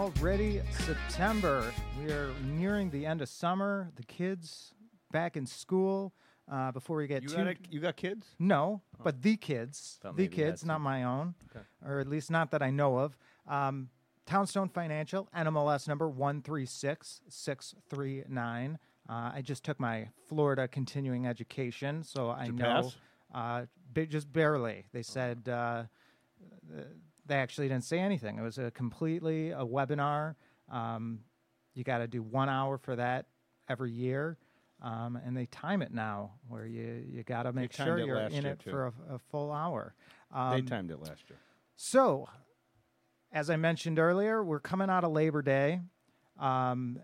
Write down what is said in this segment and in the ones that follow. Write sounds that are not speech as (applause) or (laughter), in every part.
Already September. We are nearing the end of summer. The kids back in school. Uh, before we get You too got, a, you got kids? no, but the kids, Thought the maybe you had kids, not my own, Okay. or at least not that I know of. Um, Townstone Financial, NMLS number one three six six three nine. Uh, I just took my Florida continuing education, so I you know uh, ba- just barely. They said uh, they actually didn't say anything. It was a completely a webinar. Um, you got to do one hour for that every year. Um, and they time it now, where you you got to make sure you're in it too. for a, a full hour. they Um, timed it last year. so, as I mentioned earlier, we're coming out of Labor Day. Um,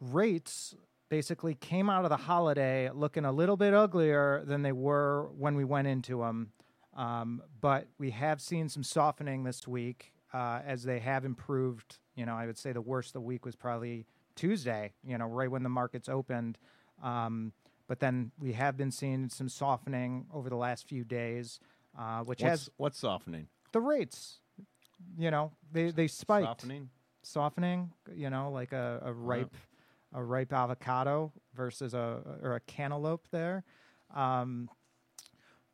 rates basically came out of the holiday looking a little bit uglier than they were when we went into them. Um, but we have seen some softening this week uh, as they have improved. You know, I would say the worst of the week was probably Tuesday, you know, right when the markets opened. Um, but then we have been seeing some softening over the last few days, uh, which has What's, what's softening? the rates. You know, they they spiked, Softening? softening. You know, like a, a ripe a ripe avocado versus a or a cantaloupe there. Um,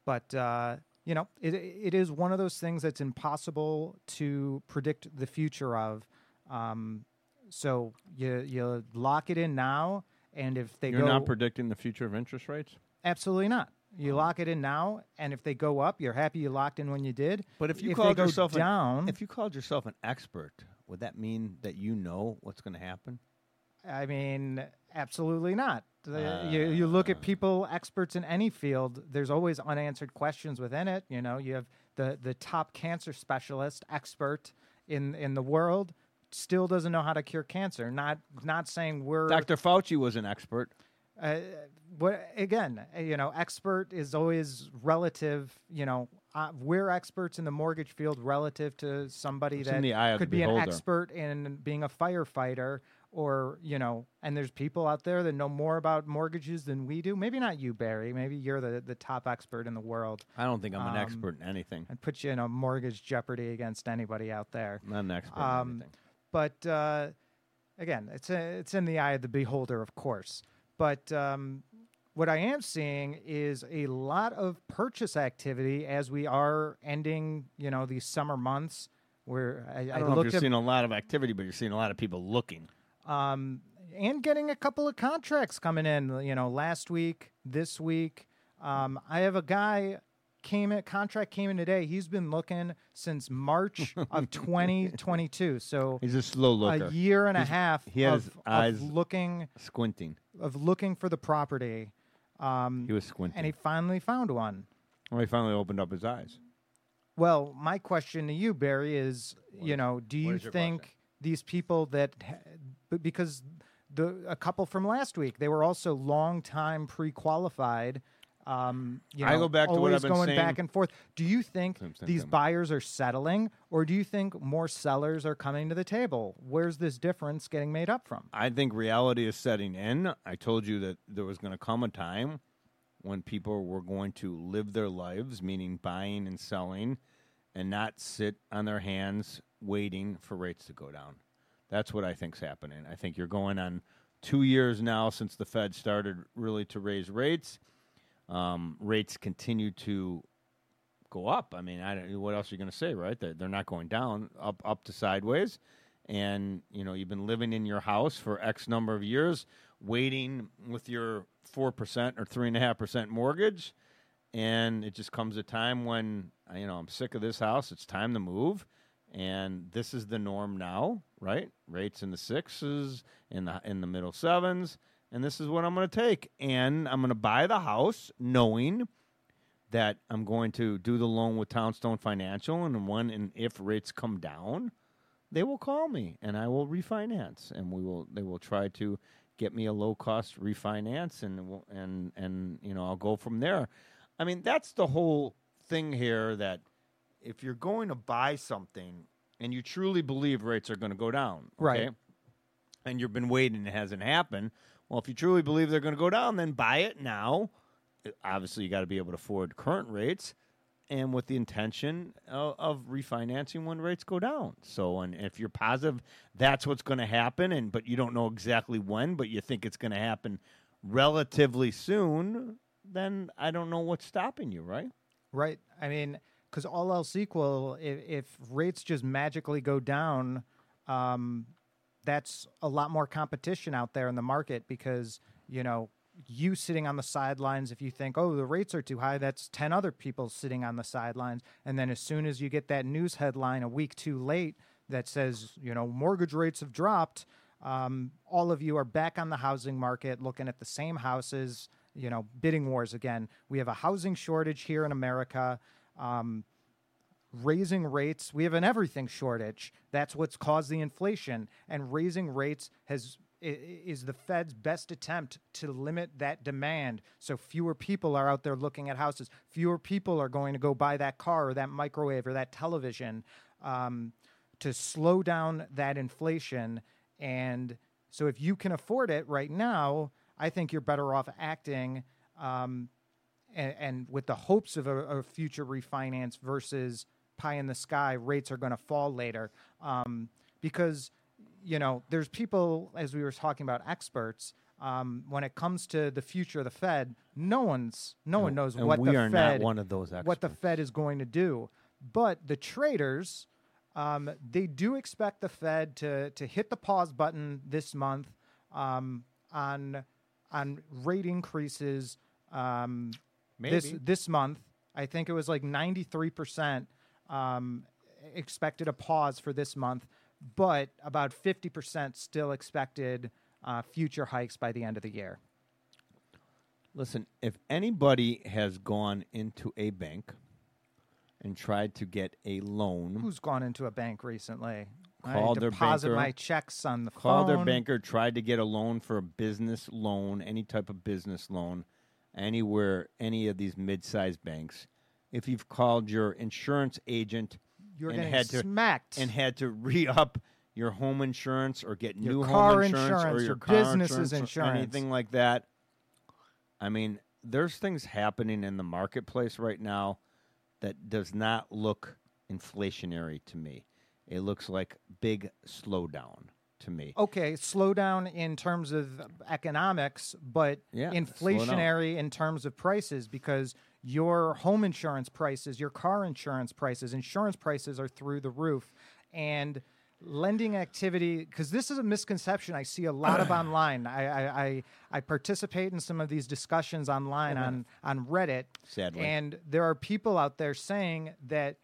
but uh, you know, it it is one of those things that's impossible to predict the future of. Um, so you you lock it in now, and if they You're go not predicting the future of interest rates? absolutely not. You lock it in now, and if they go up, you're happy you locked in when you did. But if you they called go yourself an- down, If you called yourself an expert, would that mean that you know what's going to happen? I mean, absolutely not. The- you you look at people experts in any field. There's always unanswered questions within it. You know, you have the the top cancer specialist expert in in the world still doesn't know how to cure cancer. Not not saying we're Dr. Fauci was an expert. uh, what again uh, you know expert is always relative you know uh, we're experts in the mortgage field relative to somebody It's that the eye of could be an expert in being a firefighter or you know and there's people out there that know more about mortgages than we do maybe not you barry maybe you're the, the top expert in the world I don't think I'm an Um, expert in anything. and put you in a mortgage jeopardy against anybody out there I'm not an expert in um, but uh, again, it's a, it's in the eye of the beholder, of course. But um, what I am seeing is a lot of purchase activity as we are ending, you know, these summer months. Where I, I I, don't know if you're seeing a lot of activity, but you're seeing a lot of people looking. Um, and getting a couple of contracts coming in. You know, last week, this week. Um, I have a guy came in contract came in today. He's been looking since March (laughs) of 2022. So He's a slow looker, a year and a half he has of, his of eyes- looking squinting. of looking for the property, um, He was squinting. and he finally found one. well, he finally opened up his eyes. Well, my question to you, Barry, is you know, do you think question? these people that ha- b- because the a couple from last week they were also long time pre-qualified. Um, you know, I go back to what I've been saying going saying- back and forth. Do you think Same, same, these same. buyers are settling, or do you think more sellers are coming to the table? Where's this difference getting made up from? I think reality is setting in. I told you that there was going to come a time when people were going to live their lives, meaning buying and selling, and not sit on their hands waiting for rates to go down. That's what I think's happening. I think you're going on two years now since the Fed started really to raise rates. Um, rates continue to go up. I mean, I don't, what else are you going to say, right? They're, they're not going down, up, up to sideways. And you know, you've been living in your house for X number of years, waiting with your four percent or three and a half percent mortgage, and it just comes a time when you know I'm sick of this house. It's time to move, and this is the norm now, right? Rates in the sixes, in the in the middle sevens, and this is what I'm going to take, and I'm going to buy the house knowing that I'm going to do the loan with Townstone Financial, and when and if rates come down, they will call me and I will refinance, and we will they will try to get me a low cost refinance, and and and you know I'll go from there. I mean that's the whole thing here. That if you're going to buy something and you truly believe rates are going to go down, Right. and you've been waiting it hasn't happened. Well, if you truly believe they're going to go down, then buy it now. Obviously, you got to be able to afford current rates. and with the intention of, of refinancing when rates go down. So, and if you're positive that's what's going to happen, and but you don't know exactly when, but you think it's going to happen relatively soon, then I don't know what's stopping you, right? Right. I mean, because all else equal, if, if rates just magically go down, um, that's a lot more competition out there in the market because you know you sitting on the sidelines if you think oh the rates are too high that's 10 other people sitting on the sidelines. And then as soon as you get that news headline a week too late that says you know mortgage rates have dropped um, all of you are back on the housing market looking at the same houses you know bidding wars again. We have a housing shortage here in america um, raising rates. We have an everything shortage. That's what's caused the inflation. And raising rates has is the Fed's best attempt to limit that demand. So fewer people are out there looking at houses. Fewer people are going to go buy that car or that microwave or that television um, to slow down that inflation. And so if you can afford it right now, I think you're better off acting. Um, and, and, with the hopes of a, a future refinance versus pie in the sky rates are going to fall later um, because you know there's people as we were talking about experts um, when it comes to the future of the Fed, no one's no one knows and what the Fed one of those experts. what the Fed is going to do. But the traders, um, they do expect the Fed to to hit the pause button this month um, on on rate increases. Um, this this month, I think it was like ninety three percent um, expected a pause for this month, but about 50% still expected uh, future hikes by the end of the year. Listen, if anybody has gone into a bank and tried to get a loan, Who's gone into a bank recently? Called I their deposit banker. my checks on the called phone. their banker, tried to get a loan for a business loan, any type of business loan, anywhere, any of these mid-sized banks. If you've called your insurance agent You're and getting had to smacked. and had to re-up your home insurance or get Your new car home insurance, or your your car business's insurance. or anything like that. I mean, there's things happening in the marketplace right now that does not look inflationary to me. It looks like big slowdown to me. okay, slow down in terms of economics, but Yeah, inflationary in terms of prices because your home insurance prices, your car insurance prices, insurance prices are through the roof. And lending activity, because this is a misconception I see a lot of (clears throat) online. I, I, I, I participate in some of these discussions online on, on Reddit. Sadly. And there are people out there saying that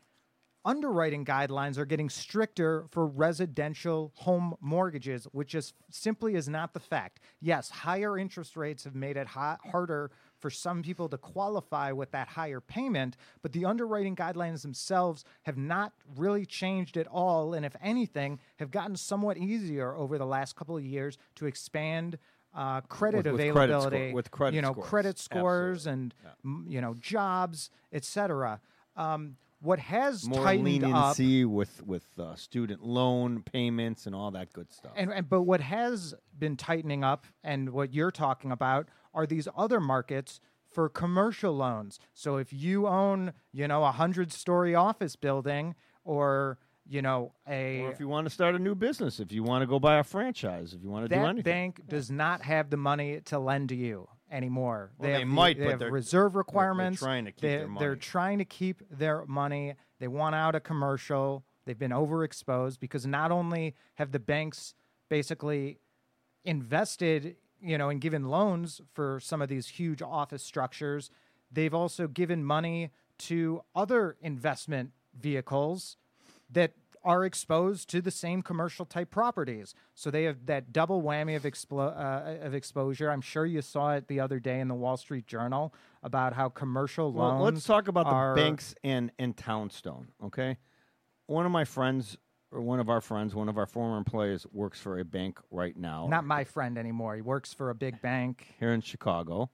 underwriting guidelines are getting stricter for residential home mortgages, which just simply is not the fact. Yes, higher interest rates have made it ha- harder for some people to qualify with that higher payment, but the underwriting guidelines themselves have not really changed at all, and if anything, have gotten somewhat easier over the last couple of years to expand. Uh, credit With- with credit availability, with credit you know, scores. credit scores Absolutely. and m- you know jobs, etc. Um, what has More tightened up, leniency with with uh, student loan payments and all that good stuff. and, and but what has been tightening up, and what you're talking about, are these other markets for commercial loans. So if you own, you know, a hundred story office building, or you know, a or if you want to start a new business, if you want to go buy a franchise, if you want to do that anything. bank does not have the money to lend to you anymore. Well, they have, might, they but have they're- reserve they're requirements. trying to keep They- their money. They're trying to keep their money. They want out of commercial. They've been overexposed because not only have the banks basically invested, you know, and given loans for some of these huge office structures, they've also given money to other investment vehicles that are exposed to the same commercial type properties. So they have that double whammy of, uh, of exposure. I'm sure you saw it the other day in the Wall Street Journal about how commercial Well, loans. let's talk about are- the banks in in Townstone. Okay, one of my friends, or one of our friends, one of our former employees, works for a bank right now. Not my friend anymore. He works for a big bank. here in Chicago,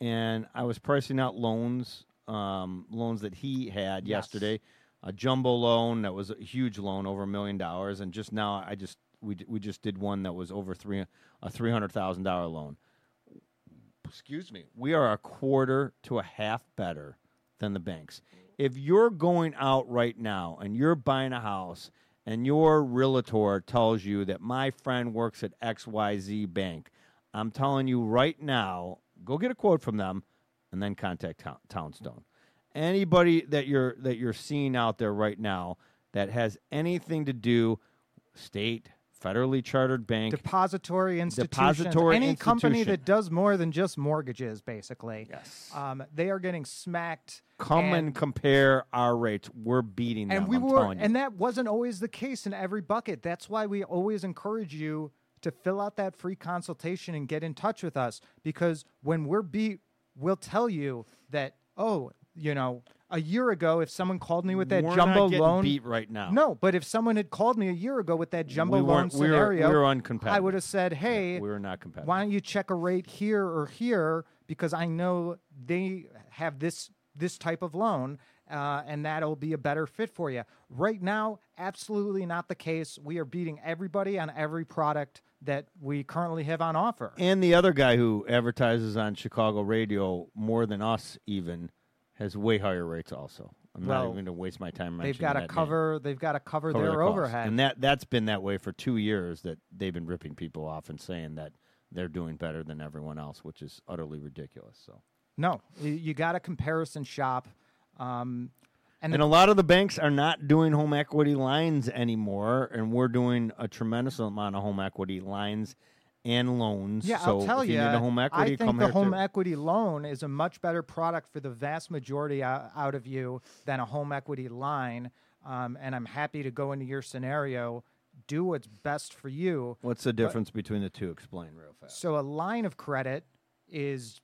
and I was pricing out loans, um, loans that he had Yes. yesterday, a jumbo loan that was a huge loan over a million dollars, and just now I just we we just did one that was over three a three hundred thousand dollar loan. Excuse me, we are a quarter to a half better than the banks. if you're going out right now and you're buying a house and your realtor tells you that my friend works at XYZ Bank, I'm telling you right now, go get a quote from them and then contact Town- Townstone. Anybody that you're that you're seeing out there right now that has anything to do state, federally chartered bank, depository institutions, Depository any company that does more than just mortgages, basically. Yes. Um, they are getting smacked. come and, and compare our rates. We're beating them. and we I'm were and that wasn't always the case in every bucket that's why we always encourage you to fill out that free consultation and get in touch with us because when we're beat we'll tell you that oh you know a year ago if someone called me with that We're jumbo not loan beat right now. no but if someone had called me a year ago with that jumbo we loan weren't- we were- we were i would have said hey we were not competitive. why don't you check a rate here or here because I know they have this this type of loan uh, and that'll be a better fit for you. Right now, absolutely not the case. We are beating everybody on every product that we currently have on offer. And the other guy who advertises on Chicago radio more than us even has way higher rates. Also, I'm not even going to waste my time. They've got to that name. cover. They've got to cover, Cover their the overhead. and that that's been that way for two years. That they've been ripping people off and saying that they're doing better than everyone else, which is utterly ridiculous. So. no, you, you got to comparison shop. Um, and And a lot of the banks are not doing home equity lines anymore, and we're doing a tremendous amount of home equity lines and loans. Yeah, so I'll tell you you. home equity, I think the home too. equity loan is a much better product for the vast majority out, of you than a home equity line. Um, and I'm happy to go into your scenario, do what's best for you. What's the difference between the two? Explain real fast. So a line of credit is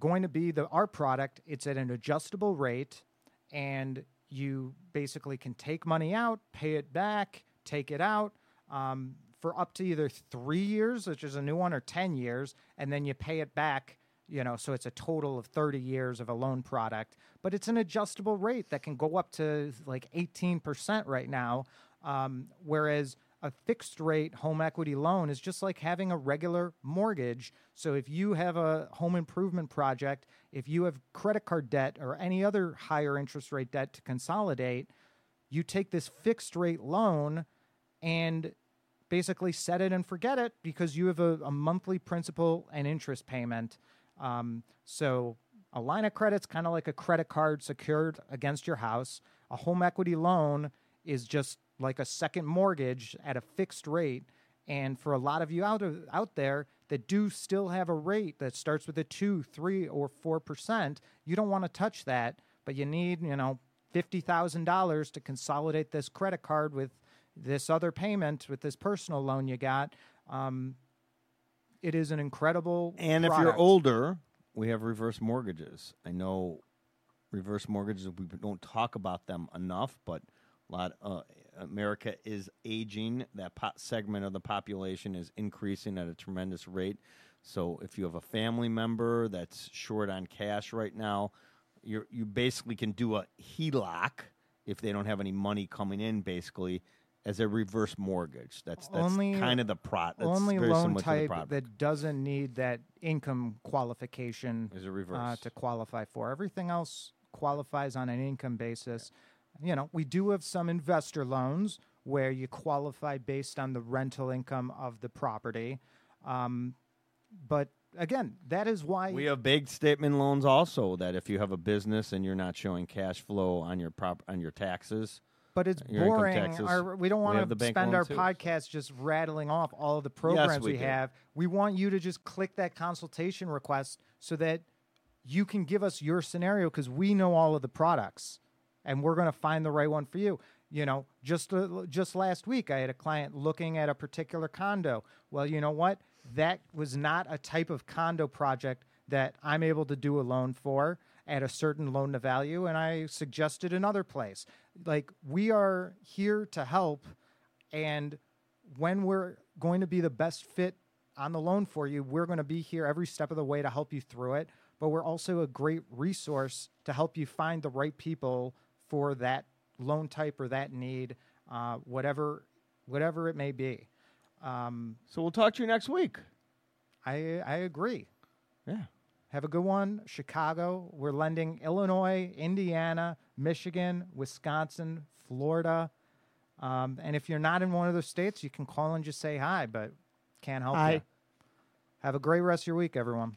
going to be the our product. It's at an adjustable rate, and you basically can take money out, pay it back, take it out um, for up to either three years, which is a new one, or ten years, and then you pay it back. You know, so it's a total of 30 years of a loan product, but it's an adjustable rate that can go up to like 18% right now. Um, whereas a fixed rate home equity loan is just like having a regular mortgage. So if you have a home improvement project, if you have credit card debt or any other higher interest rate debt to consolidate, you take this fixed rate loan and basically set it and forget it because you have a, a monthly principal and interest payment. Um, so a line of credit's kind of like a credit card secured against your house. A home equity loan is just like a second mortgage at a fixed rate. And for a lot of you out of, out there that do still have a rate that starts with a two, three, or four percent, you don't want to touch that. But you need, you know, fifty thousand dollars to consolidate this credit card with this other payment with this personal loan you got. Um, it is an incredible. And if you're older, we have reverse mortgages. I know reverse mortgages. We don't talk about them enough, but a lot. Uh, America is aging. That segment of the population is increasing at a tremendous rate. So if you have a family member that's short on cash right now, you you basically can do a HELOC if they don't have any money coming in, basically. As a reverse mortgage, that's that's Only- kind of the pro. That's only loan similar to the type that doesn't need that income qualification is a reverse. uh, to qualify for. Everything else qualifies on an income basis. You know, we do have some investor loans where you qualify based on the rental income of the property. Um, but again, that is why We have big statement loans also that if you have a business and you're not showing cash flow on your prop on your taxes, But it's boring. Our, we don't want to spend our too. podcast just rattling off all of the programs we we, have. We want you to just click that consultation request so that you can give us your scenario because we know all of the products and we're going to find the right one for you. You know, just uh, just last week I had a client looking at a particular condo. Well, you know what? That was not a type of condo project that I'm able to do a loan for at a certain loan to value and I suggested another place. Like we are here to help and when we're going to be the best fit on the loan for you, we're going to be here every step of the way to help you through it. But we're also a great resource to help you find the right people for that loan type or that need, uh, whatever whatever it may be. Um, so we'll talk to you next week. I I agree. Yeah. Have a good one. Chicago. We're lending Illinois, Indiana, Michigan, Wisconsin, Florida. Um, and if you're not in one of those states, you can call and just say hi, but can't help Hi. you. Have a great rest of your week, everyone.